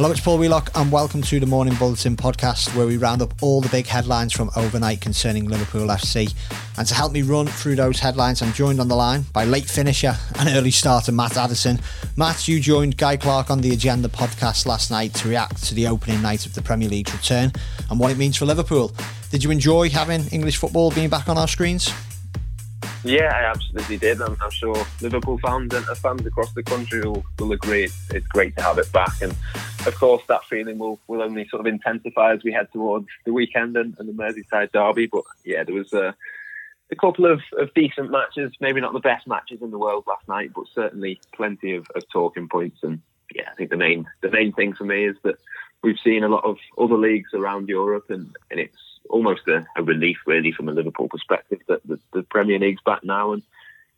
Hello, it's Paul Wheelock, and welcome to the Morning Bulletin podcast, where we round up all the big headlines from overnight concerning Liverpool FC. And to help me run through those headlines, I'm joined on the line by late finisher and early starter Matt Addison. Matt, you joined Guy Clark on the Agenda podcast last night to react to the opening night of the Premier League's return and what it means for Liverpool. Did you enjoy having English football being back on our screens? Yeah, I absolutely did. I'm, I'm sure Liverpool fans and fans across the country will, will agree. It's, it's, great to have it back, and of course that feeling will, will only sort of intensify as we head towards the weekend and, and the Merseyside derby. But yeah, there was a, a couple of, of, decent matches. Maybe not the best matches in the world last night, but certainly plenty of, of talking points. And yeah, I think the main the main thing for me is that we've seen a lot of other leagues around Europe, and, and it's almost a, a, relief, really, from a Liverpool perspective that the, the, Premier League's back now, and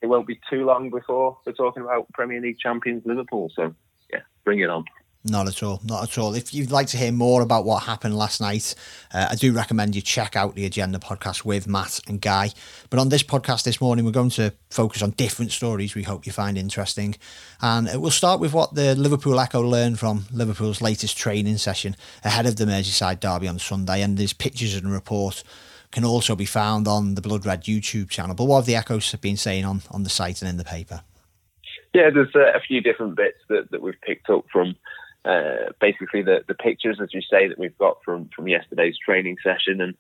it won't be too long before we're talking about Premier League champions Liverpool. So, yeah, bring it on. Not at all, not at all. If you'd like to hear more about what happened last night, uh, I do recommend you check out the Agenda podcast with Matt and Guy. But on this podcast this morning, we're going to focus on different stories we hope you find interesting. And we'll start with what the Liverpool Echo learned from Liverpool's latest training session ahead of the Merseyside derby on Sunday. And there's pictures and report can also be found on the Blood Red YouTube channel. But what have the Echoes been saying on, on the site and in the paper? Yeah, there's uh, a few different bits that, that we've picked up from uh, basically the, the pictures, as you say, that we've got from, from yesterday's training session. And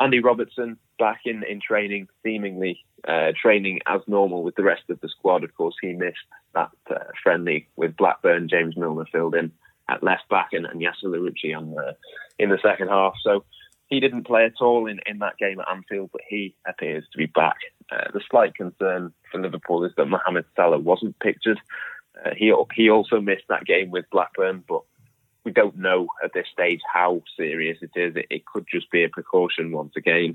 Andy Robertson back in, in training, seemingly uh, training as normal with the rest of the squad. Of course, he missed that uh, friendly with Blackburn. James Milner filled in at left back and, and Yasser Larouci on the, in the second half. So he didn't play at all in, in that game at Anfield, but he appears to be back. Uh, the slight concern for Liverpool is that Mohamed Salah wasn't pictured. Uh, he he also missed that game with Blackburn, but we don't know at this stage how serious it is. It, it could just be a precaution once again.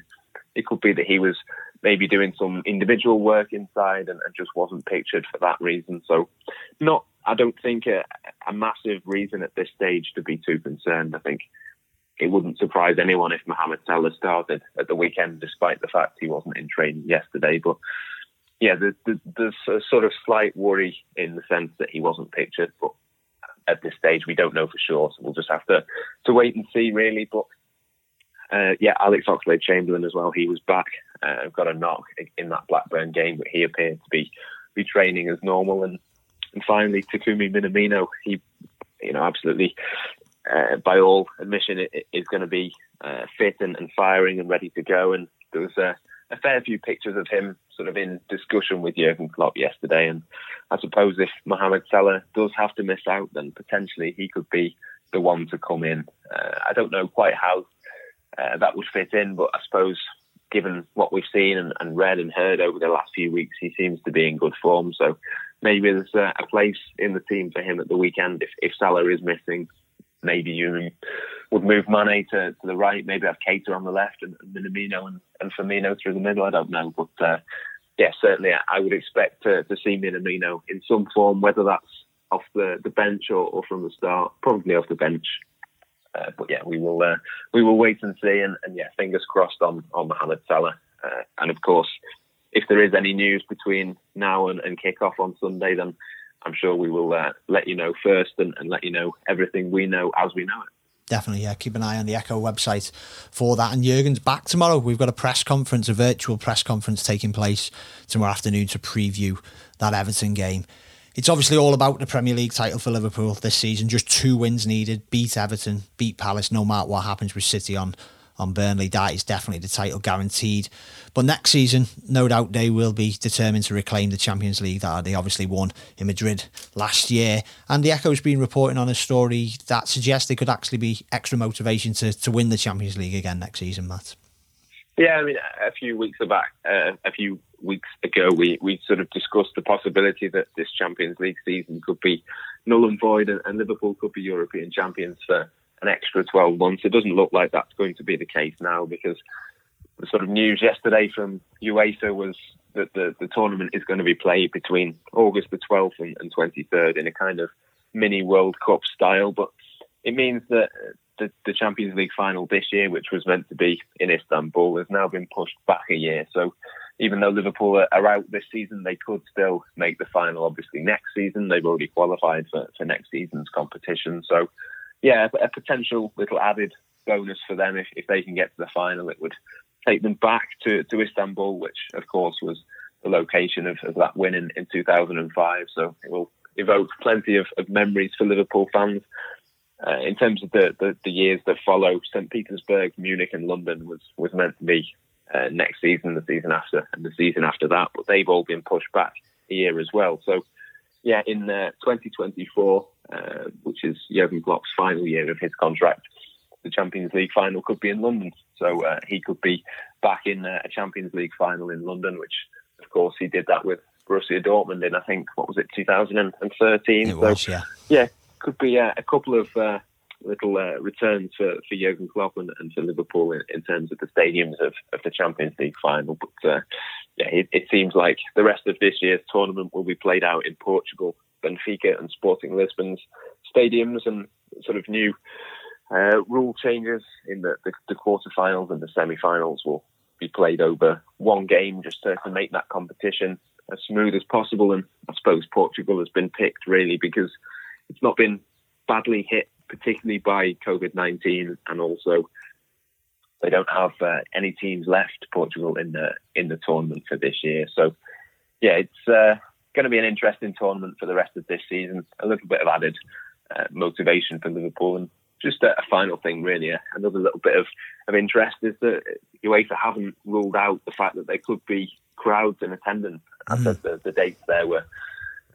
It could be that he was maybe doing some individual work inside and, and just wasn't pictured for that reason. So, not I don't think a, a massive reason at this stage to be too concerned. I think it wouldn't surprise anyone if Mohamed Salah started at the weekend, despite the fact he wasn't in training yesterday. But yeah, there's a sort of slight worry in the sense that he wasn't pictured, but at this stage we don't know for sure, so we'll just have to to wait and see, really. But uh, yeah, Alex Oxlade Chamberlain as well. He was back. Uh, got a knock in that Blackburn game, but he appeared to be be training as normal. And and finally, Takumi Minamino. He, you know, absolutely. Uh, by all admission, it, is going to be uh, fit and, and, firing and ready to go. And there was a, a fair few pictures of him sort of in discussion with Jurgen Klopp yesterday. And I suppose if Mohamed Salah does have to miss out, then potentially he could be the one to come in. Uh, I don't know quite how uh, that would fit in, but I suppose given what we've seen and, and, read and heard over the last few weeks, he seems to be in good form. So maybe there's a, a place in the team for him at the weekend if, if Salah is missing. Maybe you would move Mane to, to the right, maybe have Keita on the left and, and Minamino and, and Firmino through the middle. I don't know, but uh, yeah, certainly I would expect to, to see Minamino in some form, whether that's off the, the bench or, or from the start, probably off the bench. Uh, but yeah, we will uh, we will wait and see, and, and yeah, fingers crossed on on Mohamed Salah. Uh, and of course, if there is any news between now and, and kick off on Sunday, then I'm sure we will uh, let you know first and, and let you know everything we know as we know it. Definitely yeah. Keep an eye on the echo website for that. And jurgen's back tomorrow. We've got a press conference a virtual press conference taking place tomorrow afternoon to preview that everton game. It's obviously all about the premier league title for liverpool this season. Just two wins needed. Beat everton beat palace no matter what happens with city on on Burnley. That is definitely the title guaranteed. But next season, no doubt they will be determined to reclaim the Champions League that they obviously won in Madrid last year. And the Echo's been reporting on a story that suggests there could actually be extra motivation to, to win the Champions League again next season, Matt. Yeah, I mean, a few weeks back, uh, a few weeks ago, we, we sort of discussed the possibility that this Champions League season could be null and void and, and Liverpool could be European champions for an extra 12 months. It doesn't look like that's going to be the case now because the sort of news yesterday from UEFA was that the, the tournament is going to be played between August the 12th and, and 23rd in a kind of mini World Cup style. But it means that the, the Champions League final this year, which was meant to be in Istanbul, has now been pushed back a year. So even though Liverpool are out this season, they could still make the final. Obviously, next season they've already qualified for, for next season's competition. So, yeah, a potential little added bonus for them if, if they can get to the final. It would take them back to, to Istanbul, which of course was the location of, of that win in, in 2005. So it will evoke plenty of, of memories for Liverpool fans. Uh, in terms of the, the, the, years that follow, St. Petersburg, Munich, and London was, was meant to be uh, next season, the season after, and the season after that, but they've all been pushed back a year as well. So, yeah, in uh, 2024, uh, which is Jurgen Klopp's final year of his contract, the Champions League final could be in London. So uh, he could be back in uh, a Champions League final in London, which, of course, he did that with Borussia Dortmund in, I think, what was it, 2013? It was, so, yeah. Yeah, could be uh, a couple of uh, little uh, returns for, for Jurgen Klopp and, and for Liverpool in, in, terms of the stadiums of, of the Champions League final. But uh, yeah, it, it, seems like the rest of this year's tournament will be played out in Portugal, Benfica and Sporting Lisbon's stadiums, and sort of new uh, rule changes in the, the, the quarterfinals and the semi-finals will be played over one game just to, to make that competition as smooth as possible. And I suppose Portugal has been picked really because it's not been badly hit, particularly by COVID 19, and also they don't have uh, any teams left, Portugal, in the in the tournament for this year. So, yeah, it's uh, going to be an interesting tournament for the rest of this season. A little bit of added uh, motivation for Liverpool, and just a, a, final thing, really, another little bit of, of interest is that UEFA haven't ruled out the fact that there could be crowds in attendance. Mm. I said the, the dates there were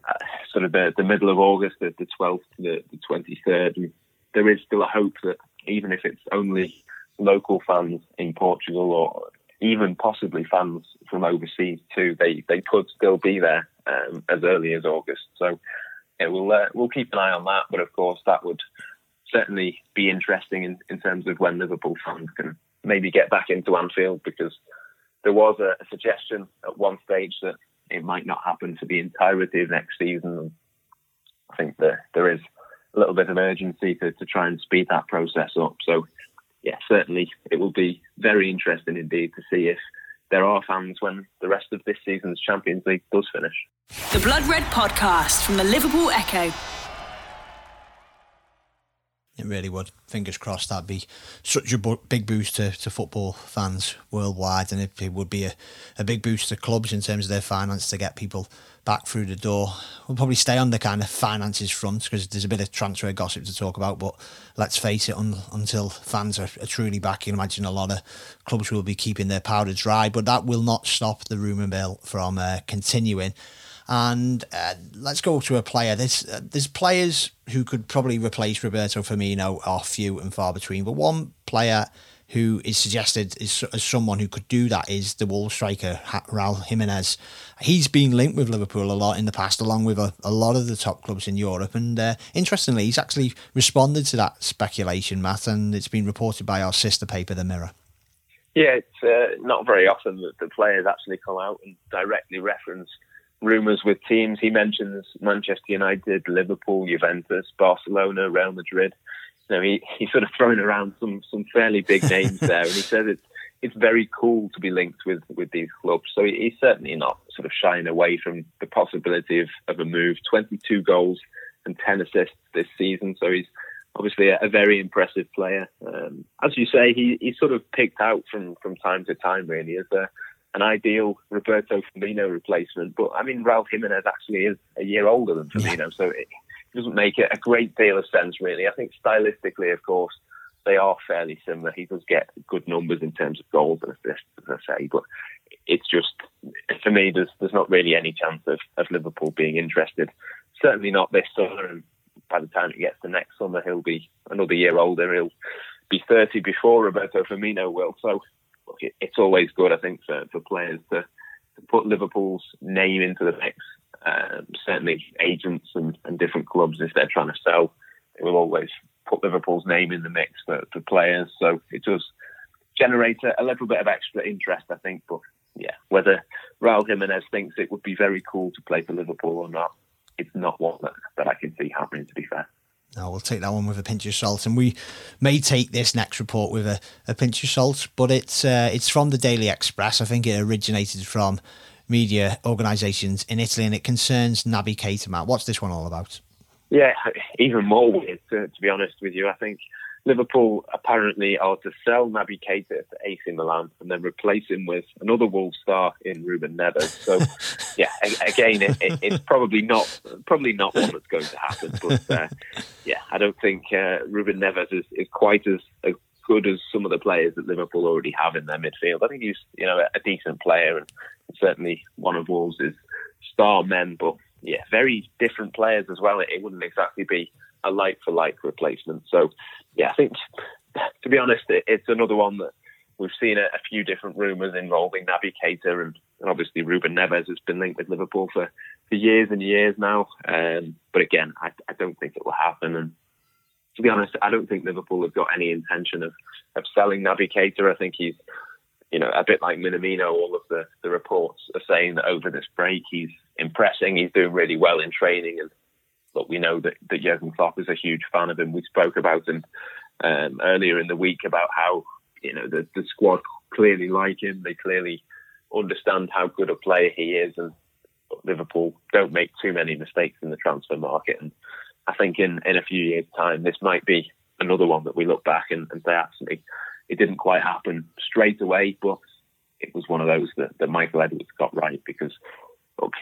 uh, sort of the, the middle of August, the, the 12th to the, the 23rd. And there is still a hope that even if it's only local fans in Portugal or even possibly fans from overseas too, they, they could still be there um, as early as August. So yeah, we'll uh, we'll keep an eye on that. But of course, that would certainly be interesting in, in terms of when Liverpool fans can maybe get back into Anfield because there was a, a suggestion at one stage that it might not happen for the entirety of next season. I think that there is a little bit of urgency to, to try and speed that process up. So, yeah, certainly it will be very interesting indeed to see if there are fans when the rest of this season's Champions League does finish. The Blood Red Podcast from the Liverpool Echo. It really would. Fingers crossed that'd be such a big boost to, to football fans worldwide, and it, it would be a, a big boost to clubs in terms of their finance to get people back through the door. We'll probably stay on the kind of finances front because there's a bit of transfer gossip to talk about. But let's face it, un, until fans are, are, truly back, you can imagine a lot of clubs will be keeping their powder dry. But that will not stop the rumour mill from uh, continuing. And uh, let's go to a player. There's uh, there's players who could probably replace Roberto Firmino are few and far between. But one player who is suggested is, as someone who could do that is the wall striker Raul Jimenez. He's been linked with Liverpool a lot in the past, along with a, a lot of the top clubs in Europe. And uh, interestingly, he's actually responded to that speculation, Matt, and it's been reported by our sister paper, The Mirror. Yeah, it's uh, not very often that the players actually come out and directly reference rumours with teams. He mentions Manchester United, Liverpool, Juventus, Barcelona, Real Madrid. You know, he, he's sort of thrown around some some fairly big names there, and he says it's it's very cool to be linked with with these clubs. So he's certainly not sort of shying away from the possibility of, of a move. 22 goals and 10 assists this season, so he's obviously a, a very impressive player. Um, as you say, he, he's sort of picked out from from time to time really as a an ideal Roberto Firmino replacement. But I mean, Raul Jimenez actually is a year older than Firmino, yeah. so it doesn't make a great deal of sense, really. I think stylistically, of course, they are fairly similar. He does get good numbers in terms of goals and assists, as I say, but it's just for me, there's there's not really any chance of, of Liverpool being interested. Certainly not this summer, and by the time it gets to next summer, he'll be another year older. He'll be 30 before Roberto Firmino will. So it, it's always good, I think, for, for players to, to put Liverpool's name into the mix. Um, certainly, agents and, and different clubs, if they're trying to sell, they will always put Liverpool's name in the mix for, for players. So it does generate a, a little bit of extra interest, I think. But yeah, whether Raul Jimenez thinks it would be very cool to play for Liverpool or not, it's not one that, that I can see happening, to be fair. No, we'll take that one with a pinch of salt, and we may take this next report with a, a pinch of salt. But it's uh, it's from the Daily Express. I think it originated from media organisations in Italy, and it concerns Naby Keita. Matt, what's this one all about? Yeah, even more weird to, to be honest with you. I think Liverpool apparently are to sell Naby Keita to AC Milan and then replace him with another Wolves star in Ruben Neves. So, yeah, again, it, it, it's probably not probably not one that's going to happen. But uh, yeah, I don't think uh, Ruben Neves is, is quite as, as good as some of the players that Liverpool already have in their midfield. I think he's you know a decent player and certainly one of Wolves' star men, but yeah, very different players as well. It, it wouldn't exactly be a like for like replacement. So, yeah, I think to be honest, it's another one that we've seen a, a few different rumours involving Naby Keita and, and, obviously Ruben Neves has been linked with Liverpool for, for years and years now. Um, but again, I, I, don't think it will happen. And to be honest, I don't think Liverpool have got any intention of, of selling Naby Keita. I think he's, you know, a bit like Minamino. All of the, the reports are saying that over this break he's impressing. He's doing really well in training and but we know that, that Jurgen Klopp is a huge fan of him. We spoke about him um, earlier in the week about how you know the, the squad clearly like him. They clearly understand how good a player he is, and Liverpool don't make too many mistakes in the transfer market. And I think in, in a few years' time, this might be another one that we look back and, and say, actually, it didn't quite happen straight away, but it was one of those that, that Michael Edwards got right because look,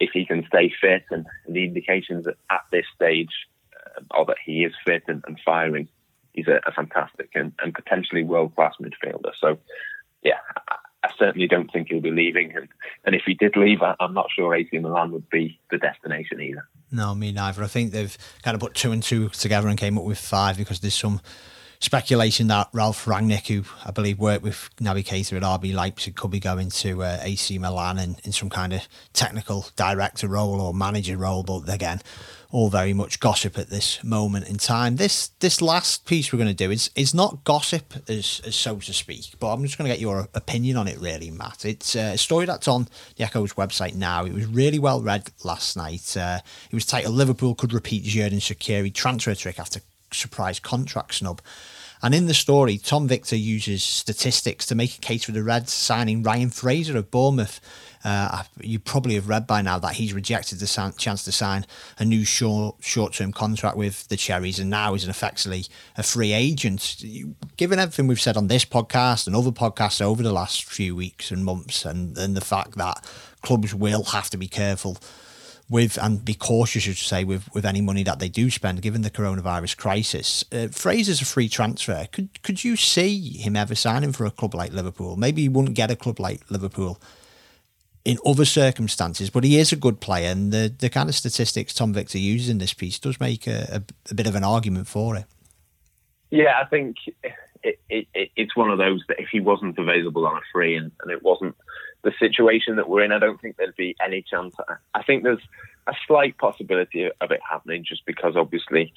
if he can stay fit, and, the indications at this stage uh, are that he is fit and, and firing, he's a, a fantastic and, and potentially world class midfielder. So, yeah, I, I, certainly don't think he'll be leaving. And, and if he did leave, I, I'm not sure AC Milan would be the destination either. No, me neither. I think they've kind of put two and two together and came up with five because there's some speculation that Ralf Rangnick, who I believe worked with Naby Keita at RB Leipzig, could be going to uh, AC Milan in, in some kind of technical director role or manager role. But again, all very much gossip at this moment in time. This this last piece we're going to do is is not gossip as, as so to speak, but I'm just going to get your opinion on it really, Matt. It's uh, a story that's on the Echo's website now. It was really well read last night. Uh, it was titled "Liverpool could repeat Xherdan Shaqiri transfer trick after surprise contract snub." And in the story, Tom Victor uses statistics to make a case for the Reds signing Ryan Fraser of Bournemouth. Uh, you probably have read by now that he's rejected the chance to sign a new short term contract with the Cherries, and now is effectively a free agent. Given everything we've said on this podcast and other podcasts over the last few weeks and months, and, and the fact that clubs will have to be careful with and be cautious, I should say, with, with any money that they do spend, given the coronavirus crisis. Uh, Fraser's a free transfer. Could could you see him ever signing for a club like Liverpool? Maybe he wouldn't get a club like Liverpool in other circumstances, but he is a good player, and the the kind of statistics Tom Victor uses in this piece does make a, a, a bit of an argument for it. Yeah, I think it, it, it, it's one of those that if he wasn't available on a free and, and it wasn't the situation that we're in, I don't think there'd be any chance. I think there's a slight possibility of it happening just because obviously,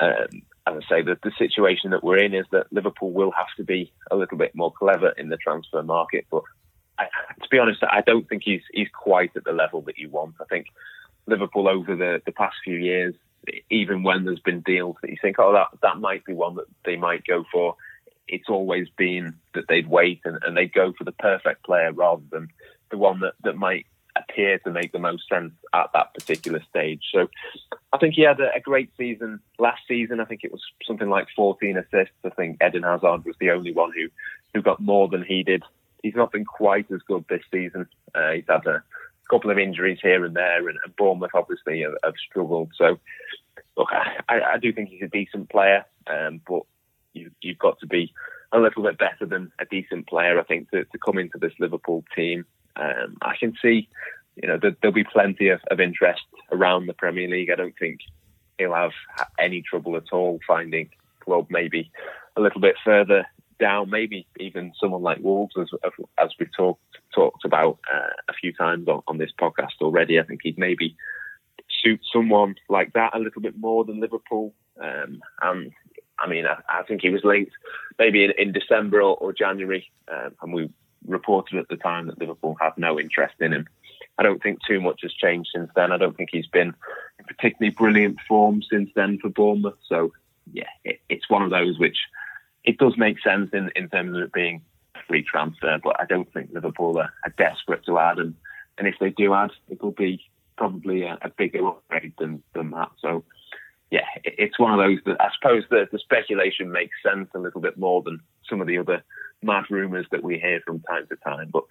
um, as I say, the, the situation that we're in is that Liverpool will have to be a little bit more clever in the transfer market. But I, to be honest, I don't think he's he's quite at the level that you want. I think Liverpool over the, the past few years, even when there's been deals that you think, oh, that that might be one that they might go for it's always been that they'd wait and, and they'd go for the perfect player rather than the one that, that might appear to make the most sense at that particular stage. So I think he had a, a, great season last season. I think it was something like 14 assists. I think Eden Hazard was the only one who, who got more than he did. He's not been quite as good this season. Uh, he's had a couple of injuries here and there, and, and Bournemouth obviously have, have, struggled. So, look, I, I, do think he's a decent player, um, but you, you've got to be a little bit better than a decent player, I think, to, to come into this Liverpool team. Um, I can see, you know, there'll be plenty of, of interest around the Premier League. I don't think he'll have any trouble at all finding club maybe a little bit further down, maybe even someone like Wolves, as, as we've talked talked about uh, a few times on, on, this podcast already. I think he'd maybe suit someone like that a little bit more than Liverpool. Um, and I mean, I, I, think he was linked maybe in, in December or, or January, um, and we reported at the time that Liverpool had no interest in him. I don't think too much has changed since then. I don't think he's been in particularly brilliant form since then for Bournemouth. So yeah, it, it's one of those which it does make sense in, in terms of it being a free transfer, but I don't think Liverpool are, are desperate to add. And, and if they do add, it will be probably a, a bigger upgrade than, than that. So yeah, it's one of those that I suppose the, the speculation makes sense a little bit more than some of the other mad rumours that we hear from time to time. But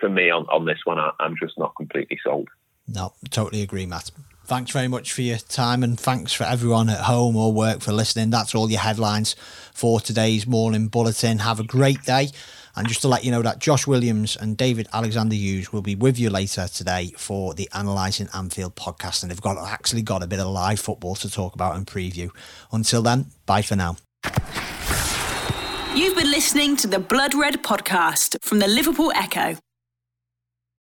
for me on, on this one, I, I'm just not completely sold. No, totally agree, Matt. Thanks very much for your time and thanks for everyone at home or work for listening. That's all your headlines for today's morning bulletin. Have a great day. And just to let you know that Josh Williams and David Alexander Hughes will be with you later today for the Analysing Anfield podcast. And they've got actually got a bit of live football to talk about and preview. Until then, bye for now. You've been listening to the Blood Red podcast from the Liverpool Echo.